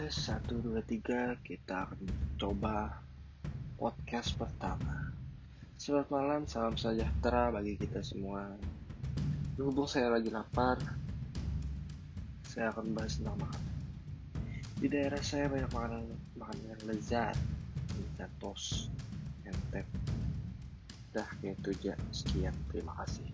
tes satu dua tiga kita akan coba podcast pertama. Selamat malam, salam sejahtera bagi kita semua. Berhubung saya lagi lapar, saya akan bahas tentang makanan Di daerah saya banyak makanan makanan yang lezat, lezat tos, entep. Dah, kayak itu aja. Sekian, terima kasih.